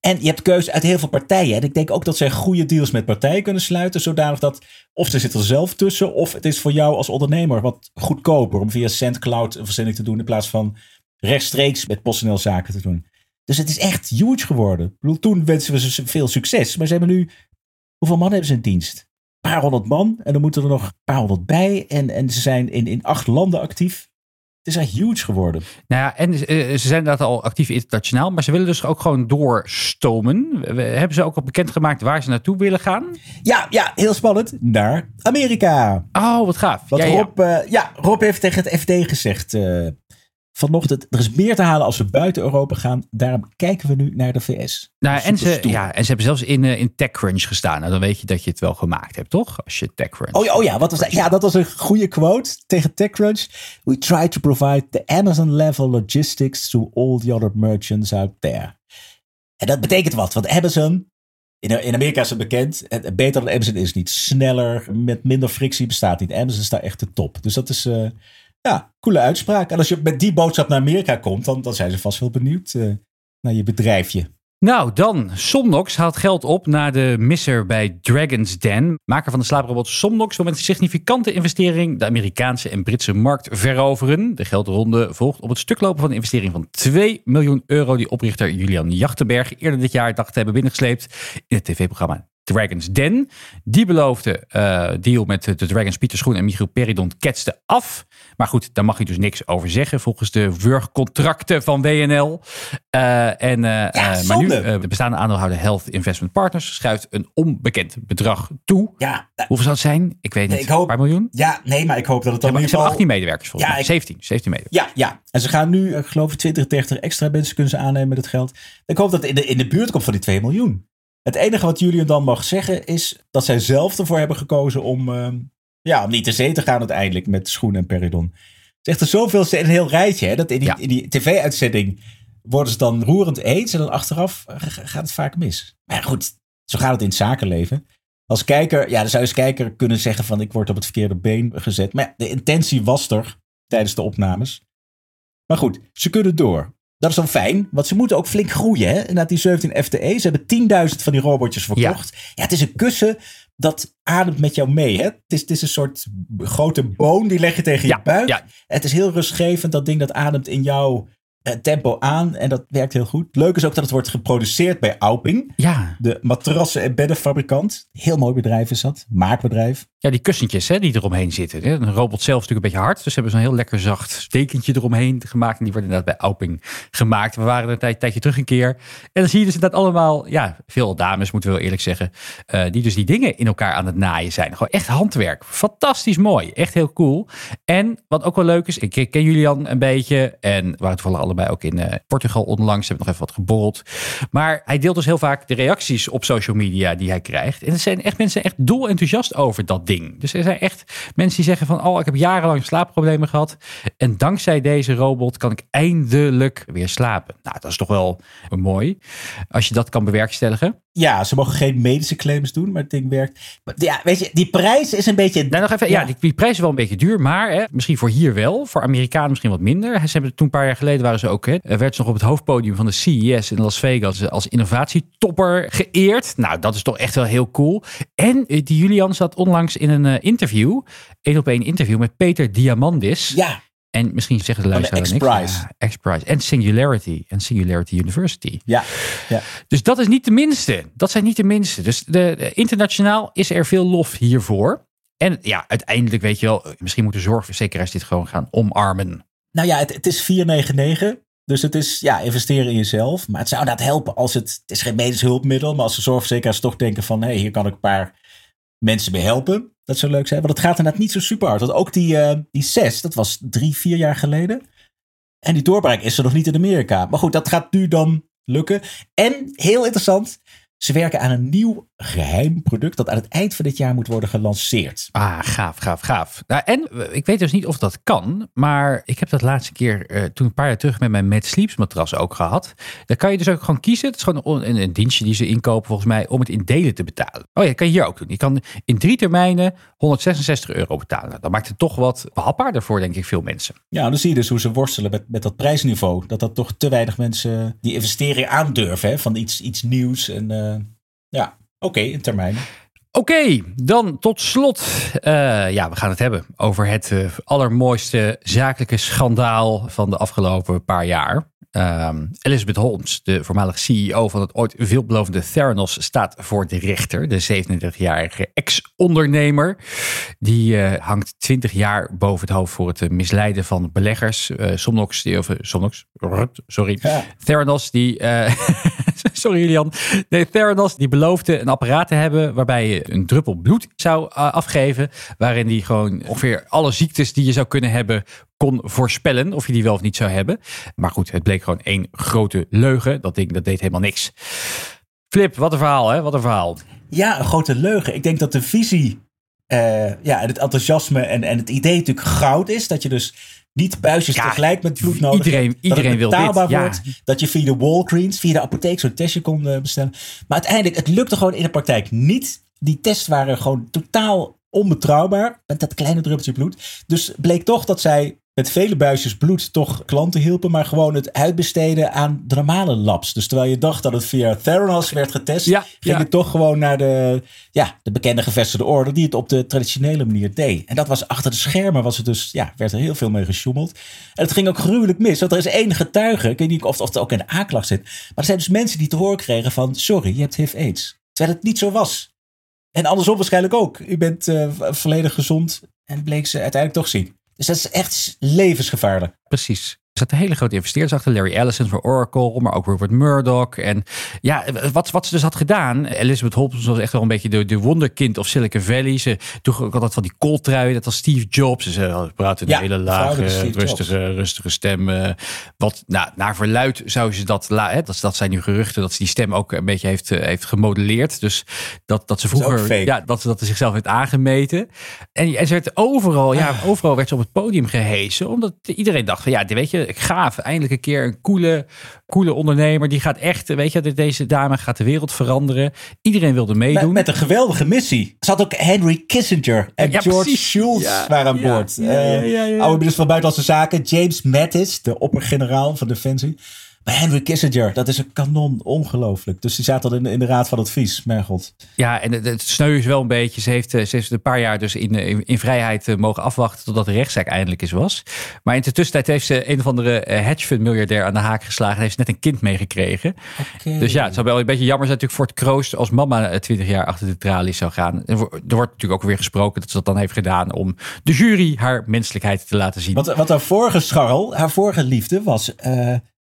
En je hebt keuze uit heel veel partijen. En ik denk ook dat zij goede deals met partijen kunnen sluiten. Zodanig dat of ze zitten er zelf tussen. Of het is voor jou als ondernemer wat goedkoper. Om via SendCloud een verzending te doen. In plaats van rechtstreeks met PostNL zaken te doen. Dus het is echt huge geworden. Ik bedoel, toen wensen we ze veel succes. Maar ze hebben nu. Hoeveel man hebben ze in dienst? Een paar honderd man. En dan moeten er nog een paar honderd bij. En, en ze zijn in, in acht landen actief. Het is echt huge geworden. Nou ja, en ze zijn inderdaad al actief internationaal, maar ze willen dus ook gewoon doorstomen. Hebben ze ook al bekendgemaakt waar ze naartoe willen gaan? Ja, ja heel spannend. Naar Amerika. Oh, wat gaaf. ja, Rob, ja. ja, Rob heeft tegen het FD gezegd vanochtend. Er is meer te halen als we buiten Europa gaan. Daarom kijken we nu naar de VS. Nou, en, ze, ja, en ze hebben zelfs in, uh, in TechCrunch gestaan. Nou, dan weet je dat je het wel gemaakt hebt, toch? Als je TechCrunch. Oh, oh ja, wat was dat? Ja, dat was een goede quote tegen TechCrunch. We try to provide the Amazon level logistics to all the other merchants out there. En dat betekent wat, want Amazon in, in Amerika is het bekend. Het, beter dan Amazon is niet. Sneller, met minder frictie bestaat niet. Amazon is daar echt de top. Dus dat is, uh, ja, coole uitspraak. En als je met die boodschap naar Amerika komt, dan, dan zijn ze vast wel benieuwd uh, naar je bedrijfje. Nou, dan. Somnox haalt geld op na de misser bij Dragon's Den. Maker van de slaaprobot Somnox wil met een significante investering de Amerikaanse en Britse markt veroveren. De geldronde volgt op het stuklopen van de investering van 2 miljoen euro die oprichter Julian Jachtenberg eerder dit jaar dacht te hebben binnengesleept in het tv-programma Dragons Den. Die beloofde uh, deal met de Dragons Pieter Schoen en Michiel Peridon ketste af. Maar goed, daar mag je dus niks over zeggen volgens de wurgcontracten van WNL. Uh, eh, en, uh, ja, maar nu, de bestaande aandeelhouder Health Investment Partners schuift een onbekend bedrag toe. Ja, Hoeveel zal het zijn? Ik weet niet. Ik hoop, een paar miljoen? Ja, nee, maar ik hoop dat het dan ja, maar in 18 medewerkers volgens ja, mij. 17, 17 medewerkers. Ja, ja. En ze gaan nu, ik geloof 20, 30 extra mensen kunnen ze aannemen met het geld. Ik hoop dat het in de, in de buurt komt van die 2 miljoen. Het enige wat Julian dan mag zeggen is dat zij zelf ervoor hebben gekozen om, uh, ja, om niet te zee te gaan uiteindelijk met Schoen en Peridon. Zegt er zoveel, een heel rijtje, hè, dat in die, in die tv-uitzending worden ze dan roerend eens en dan achteraf gaat het vaak mis. Maar goed, zo gaat het in het zakenleven. Als kijker, ja, dan zou je als kijker kunnen zeggen van ik word op het verkeerde been gezet. Maar de intentie was er tijdens de opnames. Maar goed, ze kunnen door. Dat is dan fijn, want ze moeten ook flink groeien. Hè? Na die 17 FTE. Ze hebben 10.000 van die robotjes verkocht. Ja. het is een kussen dat ademt met jou mee. Hè? Het, is, het is een soort grote boon die leg je tegen je buik. Ja. Het is heel rustgevend. Dat ding dat ademt in jouw eh, tempo aan. En dat werkt heel goed. Leuk is ook dat het wordt geproduceerd bij Auping. Ja. De matrassen- en beddenfabrikant. Heel mooi bedrijf is dat. Maakbedrijf. Ja, die kussentjes hè, die eromheen zitten. Hè. Een robot zelf is natuurlijk een beetje hard. Dus ze hebben zo'n heel lekker zacht stekentje eromheen gemaakt. En die wordt inderdaad bij Auping gemaakt. We waren een tijd, tijdje terug een keer. En dan zie je dus inderdaad allemaal, ja, veel dames moeten we wel eerlijk zeggen. Uh, die dus die dingen in elkaar aan het naaien zijn. Gewoon echt handwerk. Fantastisch mooi. Echt heel cool. En wat ook wel leuk is, ik ken Julian een beetje. En waar het vooral allebei ook in uh, Portugal onlangs. Hebben nog even wat geborreld. Maar hij deelt dus heel vaak de reacties op social media die hij krijgt. En er zijn echt mensen echt dol enthousiast over dat ding. Dus er zijn echt mensen die zeggen van, oh, ik heb jarenlang slaapproblemen gehad. En dankzij deze robot kan ik eindelijk weer slapen. Nou, dat is toch wel mooi. Als je dat kan bewerkstelligen. Ja, ze mogen geen medische claims doen, maar het ding werkt. Ja, weet je, die prijs is een beetje. Nou, nog even, ja, die, die, prijs is wel een beetje duur, maar hè, misschien voor hier wel. Voor Amerikanen misschien wat minder. Ze hebben toen een paar jaar geleden waren ze ook. Hè, werd ze nog op het hoofdpodium van de CES in Las Vegas als innovatietopper geëerd. Nou, dat is toch echt wel heel cool. En eh, die Julian zat onlangs in een uh, interview, één op één interview met Peter Diamandis. Ja. En misschien zeggen de luisteraars niks. Ja, X-Prize. En Singularity. En Singularity University. Ja, ja. Dus dat is niet de minste. Dat zijn niet de minste. Dus de, internationaal is er veel lof hiervoor. En ja, uiteindelijk weet je wel, misschien moeten zorgverzekeraars dit gewoon gaan omarmen. Nou ja, het, het is 499. Dus het is ja, investeren in jezelf. Maar het zou inderdaad helpen als het. Het is geen medisch hulpmiddel. Maar als de zorgverzekeraars toch denken van hé, hey, hier kan ik een paar mensen mee helpen. Dat zou leuk zijn. Want het gaat inderdaad niet zo super hard. Want ook die, uh, die 6, dat was drie, vier jaar geleden. En die doorbraak is er nog niet in Amerika. Maar goed, dat gaat nu dan lukken. En heel interessant. Ze werken aan een nieuw geheim product dat aan het eind van dit jaar moet worden gelanceerd. Ah, gaaf, gaaf, gaaf. Nou, en ik weet dus niet of dat kan, maar ik heb dat laatste keer uh, toen een paar jaar terug met mijn Mad Sleeps matras ook gehad. Daar kan je dus ook gewoon kiezen. Het is gewoon een, een, dienstje die ze inkopen volgens mij om het in delen te betalen. Oh ja, dat kan je hier ook doen. Je kan in drie termijnen 166 euro betalen. Dan maakt het toch wat behapbaarder voor, denk ik, veel mensen. Ja, dan zie je dus hoe ze worstelen met, met dat prijsniveau. Dat dat toch te weinig mensen die investering aandurven hè, van iets, iets nieuws. En uh, ja, Oké, in termijn. Oké, dan tot slot. Uh, ja, we gaan het hebben over het uh, allermooiste zakelijke schandaal van de afgelopen paar jaar. Um, Elizabeth Holmes, de voormalige CEO van het ooit veelbelovende Theranos, staat voor de rechter. De 37-jarige ex-ondernemer. Die uh, hangt 20 jaar boven het hoofd voor het misleiden van beleggers. Uh, Somnox, die, of Somnox, sorry. Ja. Theranos, die. sorry Julian. Nee, Theranos, die beloofde een apparaat te hebben waarbij je een druppel bloed zou afgeven. Waarin die gewoon ongeveer alle ziektes die je zou kunnen hebben kon voorspellen of je die wel of niet zou hebben. Maar goed, het bleek gewoon één grote leugen. Dat ding dat deed helemaal niks. Flip, wat een verhaal hè? Wat een verhaal. Ja, een grote leugen. Ik denk dat de visie uh, ja, het enthousiasme en, en het idee natuurlijk goud is. Dat je dus niet buisjes tegelijk met bloed nodig iedereen. Iedereen wil dit. Wordt, dat je via de Walgreens, via de apotheek zo'n testje kon uh, bestellen. Maar uiteindelijk, het lukte gewoon in de praktijk niet. Die tests waren gewoon totaal onbetrouwbaar. Met dat kleine druppeltje bloed. Dus bleek toch dat zij met vele buisjes bloed toch klanten hielpen, maar gewoon het uitbesteden aan de normale labs. Dus terwijl je dacht dat het via Theranos werd getest, ging ja. het toch gewoon naar de, ja, de bekende gevestigde orde die het op de traditionele manier deed. En dat was achter de schermen, was het dus, ja, werd er heel veel mee gesjoemeld. En het ging ook gruwelijk mis, want er is één getuige, ik weet niet of, of het ook in de aanklacht zit, maar er zijn dus mensen die te horen kregen van, sorry, je hebt HIV-AIDS. Terwijl het niet zo was. En andersom waarschijnlijk ook. U bent uh, volledig gezond en bleek ze uiteindelijk toch zien. Dus dat is echt levensgevaarlijk. Precies. Er zaten hele grote investeerders achter. Larry Ellison voor Oracle, maar ook Rupert Murdoch. En ja, wat, wat ze dus had gedaan. Elizabeth Holmes was echt wel een beetje de, de wonderkind of Silicon Valley. Ze droeg ook altijd van die kooltrui. Dat was Steve Jobs. Ze praten een hele lage, rustige, rustige stem. wat nou, naar verluid zou ze dat... Hè, dat, dat zijn nu geruchten dat ze die stem ook een beetje heeft, eh, heeft gemodelleerd. Dus dat, dat ze vroeger... ja, dat, dat ze zichzelf heeft aangemeten. En, en ze werd overal, ja, ah. overal werd ze op het podium gehezen. Omdat iedereen dacht van ja, weet je gaaf. Eindelijk een keer een coole, coole ondernemer. Die gaat echt, weet je, deze dame gaat de wereld veranderen. Iedereen wilde meedoen. Met, met een geweldige missie. Zat ook Henry Kissinger en George Shultz waren aan boord. Ja, uh, oude minister van Buitenlandse Zaken. James Mattis, de oppergeneraal van Defensie. Maar Henry Kissinger, dat is een kanon, ongelooflijk. Dus die zaten al in, in de raad van advies, mijn god. Ja, en het, het sneu is wel een beetje. Ze heeft, eh, ze heeft een paar jaar dus in, in, in vrijheid eh, mogen afwachten totdat de rechtszaak eindelijk is was. Maar in de tussentijd heeft ze een of andere eh, hedgefund miljardair aan de haak geslagen. En heeft ze net een kind meegekregen. Okay. Dus ja, het zou wel een beetje jammer zijn natuurlijk voor het kroost als mama 20 jaar achter de tralies zou gaan. er wordt natuurlijk ook weer gesproken dat ze dat dan heeft gedaan om de jury haar menselijkheid te laten zien. Wat, wat haar vorige scharrel, haar vorige liefde was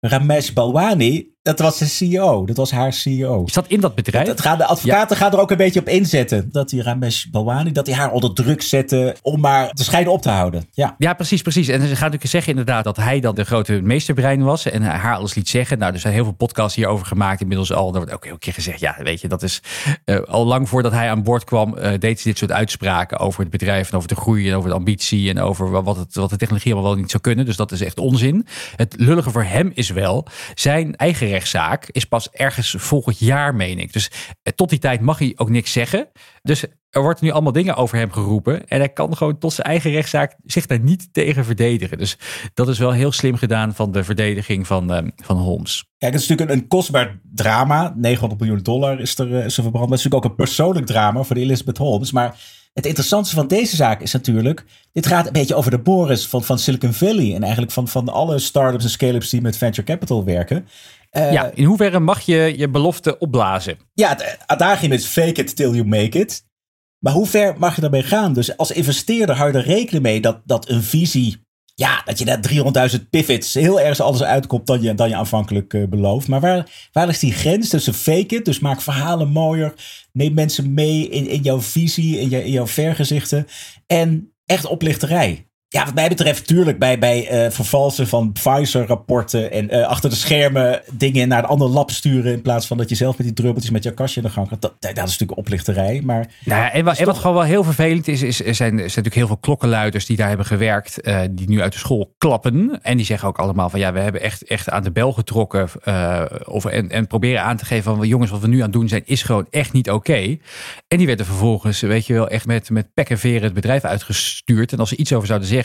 Ramesh Balwani dat was de CEO. Dat was haar CEO. Is dat in dat bedrijf? Dat, gaan, de advocaten gaan er ook een beetje op inzetten. Dat die Ramesh Balwani, dat hij haar onder druk zette om maar de scheiden op te houden. Ja, ja precies, precies. En ze gaat natuurlijk zeggen inderdaad dat hij dan de grote meesterbrein was en haar alles liet zeggen. Nou, er zijn heel veel podcasts hierover gemaakt inmiddels al. Er wordt ook heel keer gezegd, ja, weet je, dat is uh, al lang voordat hij aan boord kwam, uh, deed ze dit soort uitspraken over het bedrijf en over de groei en over de ambitie en over wat, het, wat de technologie allemaal wel niet zou kunnen. Dus dat is echt onzin. Het lullige voor hem is wel zijn eigen rechtszaak is pas ergens volgend jaar, meen ik. Dus eh, tot die tijd mag hij ook niks zeggen. Dus er wordt nu allemaal dingen over hem geroepen. En hij kan gewoon tot zijn eigen rechtszaak zich daar niet tegen verdedigen. Dus dat is wel heel slim gedaan van de verdediging van, uh, van Holmes. Kijk, het is natuurlijk een, kostbaar drama. 900 miljoen dollar is er, eh, is er verbrand. Maar het is natuurlijk ook een persoonlijk drama voor de Elizabeth Holmes. Maar het interessante van deze zaak is natuurlijk, dit gaat een beetje over de Boris van, van Silicon Valley en eigenlijk van, van alle startups en scale-ups die met venture capital werken. Uh, ja, in hoeverre mag je je belofte opblazen? Ja, het adagium is fake it till you make it. Maar hoe ver mag je daarmee gaan? Dus als investeerder hou je er rekening mee dat, dat een visie, ja, dat je net 300.000 pivots heel ergens anders uitkomt dan je, dan je aanvankelijk uh, belooft. Maar waar, waar is die grens tussen fake it, dus maak verhalen mooier, neem mensen mee in, in jouw visie, in, je, in jouw vergezichten en echt oplichterij? Ja, wat mij betreft, tuurlijk bij, bij uh, vervalsen van Pfizer-rapporten en uh, achter de schermen dingen naar een ander lab sturen in plaats van dat je zelf met die druppeltjes met jouw kastje in de gang gaat. Dat, dat is natuurlijk oplichterij. Maar nou ja, en, wat, en wat gewoon wel heel vervelend is, is er, zijn, er zijn natuurlijk heel veel klokkenluiders die daar hebben gewerkt, uh, die nu uit de school klappen. En die zeggen ook allemaal van ja, we hebben echt, echt aan de bel getrokken of, en, en proberen aan te geven van jongens, wat we nu aan het doen zijn, is gewoon echt niet oké. En die werden vervolgens, weet je wel, echt met, met pek en veren het bedrijf uitgestuurd. En als ze iets over zouden zeggen,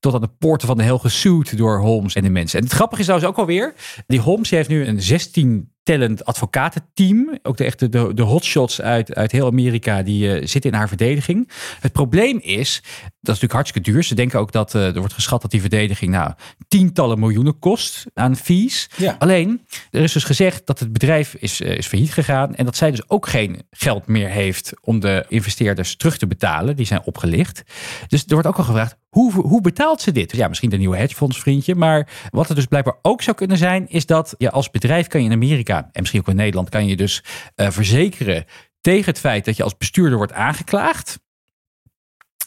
tot aan de poorten van de hel gesuwd door Holmes en de mensen. En het grappige is trouwens ook alweer, die Holmes heeft nu een 16 stellend advocatenteam. Ook de echte de, de hotshots uit, uit heel Amerika die uh, zitten in haar verdediging. Het probleem is, dat is natuurlijk hartstikke duur. Ze denken ook dat uh, er wordt geschat dat die verdediging nou tientallen miljoenen kost aan fees. Ja. Alleen, er is dus gezegd dat het bedrijf is, uh, is failliet gegaan en dat zij dus ook geen geld meer heeft om de investeerders terug te betalen. Die zijn opgelicht. Dus er wordt ook al gevraagd, hoe, hoe betaalt ze dit? Ja, misschien de nieuwe hedgefondsvriendje. Maar wat er dus blijkbaar ook zou kunnen zijn, is dat je als bedrijf kan je in Amerika en misschien ook in Nederland kan je dus uh, verzekeren tegen het feit dat je als bestuurder wordt aangeklaagd.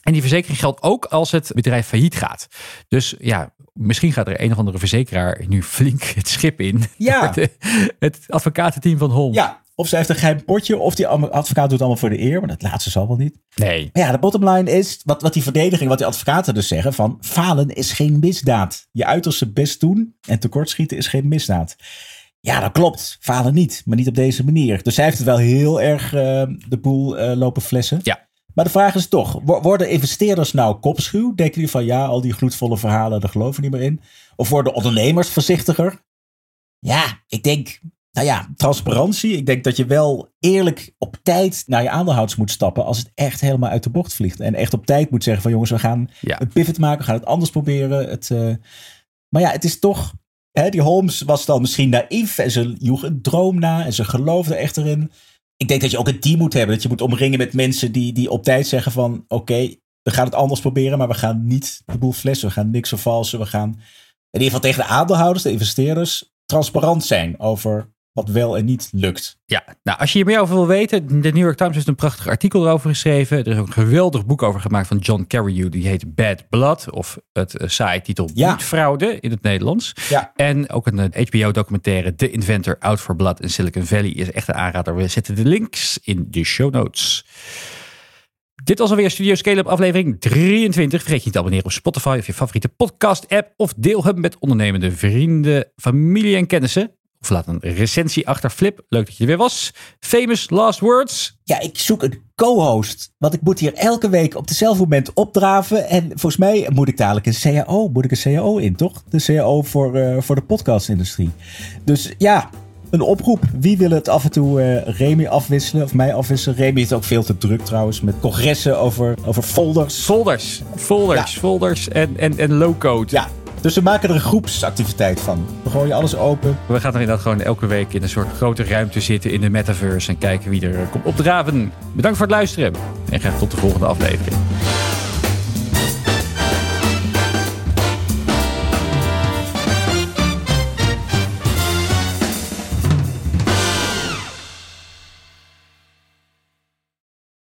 En die verzekering geldt ook als het bedrijf failliet gaat. Dus ja, misschien gaat er een of andere verzekeraar nu flink het schip in. Ja. het advocatenteam van Holmes. Ja, of ze heeft een geheim potje, of die advocaat doet allemaal voor de eer. Maar dat laatste zal wel niet. Nee. Maar ja, de bottom line is, wat, wat die verdediging, wat die advocaten dus zeggen, van falen is geen misdaad. Je uiterste best doen en tekortschieten is geen misdaad. Ja, dat klopt. Falen niet, maar niet op deze manier. Dus zij heeft het wel heel erg uh, de boel uh, lopen flessen. Ja. Maar de vraag is toch, worden investeerders nou kopschuw? Denken die van ja, al die gloedvolle verhalen, daar geloven we niet meer in? Of worden ondernemers voorzichtiger? Ja, ik denk, nou ja, transparantie. Ik denk dat je wel eerlijk op tijd naar je aandeelhouders moet stappen als het echt helemaal uit de bocht vliegt. En echt op tijd moet zeggen van jongens, we gaan ja. een pivot maken, we gaan het anders proberen. Het, uh... Maar ja, het is toch, die Holmes was dan misschien naïef en ze joeg een droom na en ze geloofde echt erin. Ik denk dat je ook een team moet hebben, dat je moet omringen met mensen die, die op tijd zeggen van oké, we gaan het anders proberen, maar we gaan niet de boel flessen, we gaan niks vervalsen, we gaan in ieder geval tegen de aandeelhouders, de investeerders, transparant zijn over wat wel en niet lukt. Ja, nou als je hier meer over wil weten, de New York Times heeft een prachtig artikel erover geschreven. Er is ook een geweldig boek over gemaakt van John Carreyrou, die heet Bad Blood, of het uh, saaie titel ja. Bloedfraude in het Nederlands. Ja. En ook een HBO-documentaire The Inventor Out for Blood in Silicon Valley is echt een aanrader. We zetten de links in de show notes. Dit was alweer Studio Scale-up aflevering 23. Vergeet je niet te abonneren op Spotify of je favoriete podcast app. Of deel hem met ondernemende vrienden, familie en kennissen. Of laat een recensie achter. Flip, leuk dat je er weer was. Famous last words. Ja, ik zoek een co-host. Want ik moet hier elke week op dezelfde moment opdraven. En volgens mij moet ik dadelijk een CAO, moet ik een CAO in, toch? De CAO voor, uh, voor de podcastindustrie. Dus ja, een oproep. Wie wil het af en toe uh, Remy afwisselen of mij afwisselen? Remy is ook veel te druk trouwens met congressen over, over folders. Folders, folders, ja. folders en, en, en low-code. Ja, dus we maken er een groepsactiviteit van. We gooien alles open. We gaan er inderdaad gewoon elke week in een soort grote ruimte zitten in de metaverse en kijken wie er komt opdraven. Bedankt voor het luisteren en graag tot de volgende aflevering.